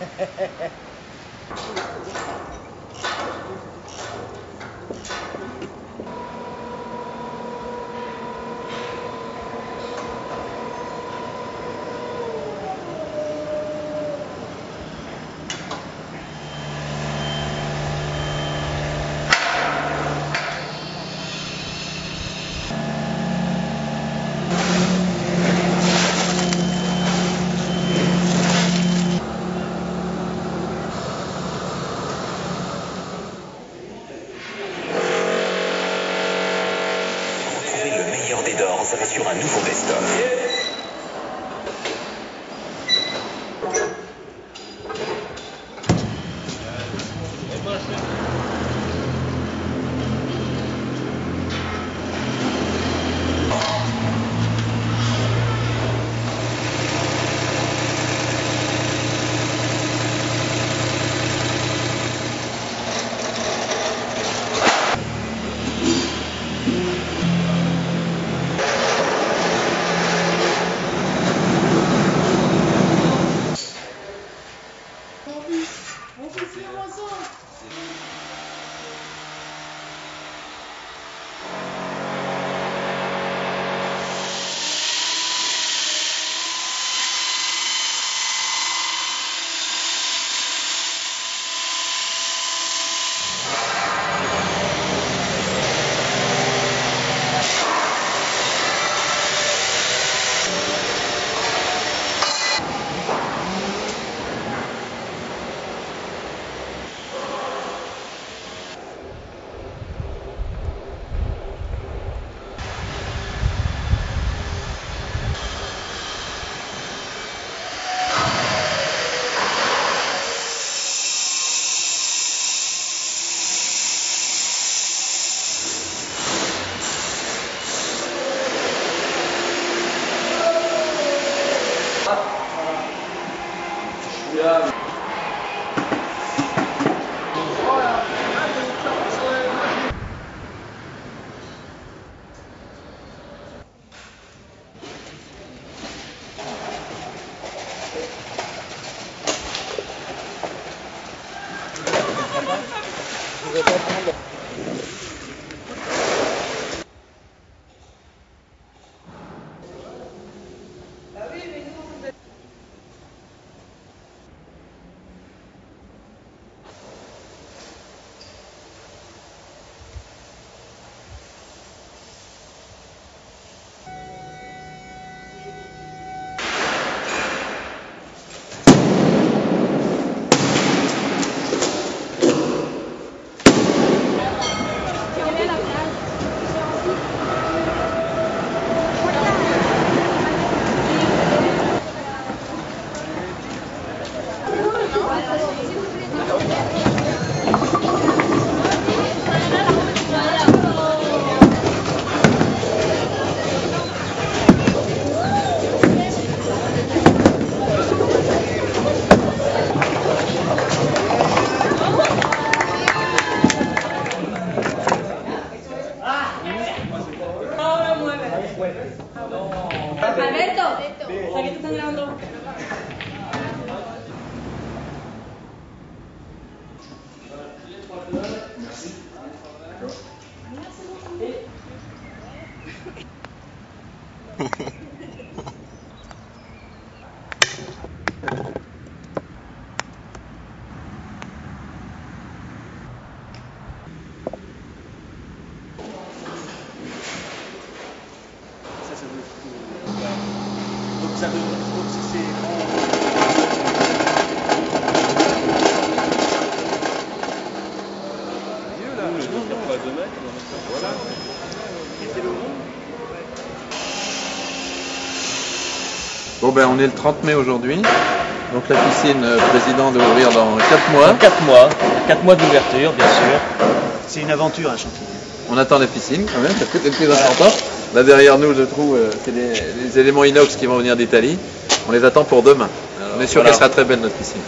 Ha, ha, ha. Sur un nouveau best-of. Vamos pro filme, moçada. Alberto, ¿sabes que te están grabando? ça veut si c'est voilà. Mettez-le au monde. Bon ben on est le 30 mai aujourd'hui. Donc la piscine euh, président doit ouvrir dans 4 mois. 4 mois, 4 mois d'ouverture bien sûr. C'est une aventure un chantier. On attend la piscine quand même, c'est le plus important. Là derrière nous je trouve euh, c'est les, les éléments inox qui vont venir d'Italie. On les attend pour demain. on est sûr voilà. qu'elle sera très belle notre piscine.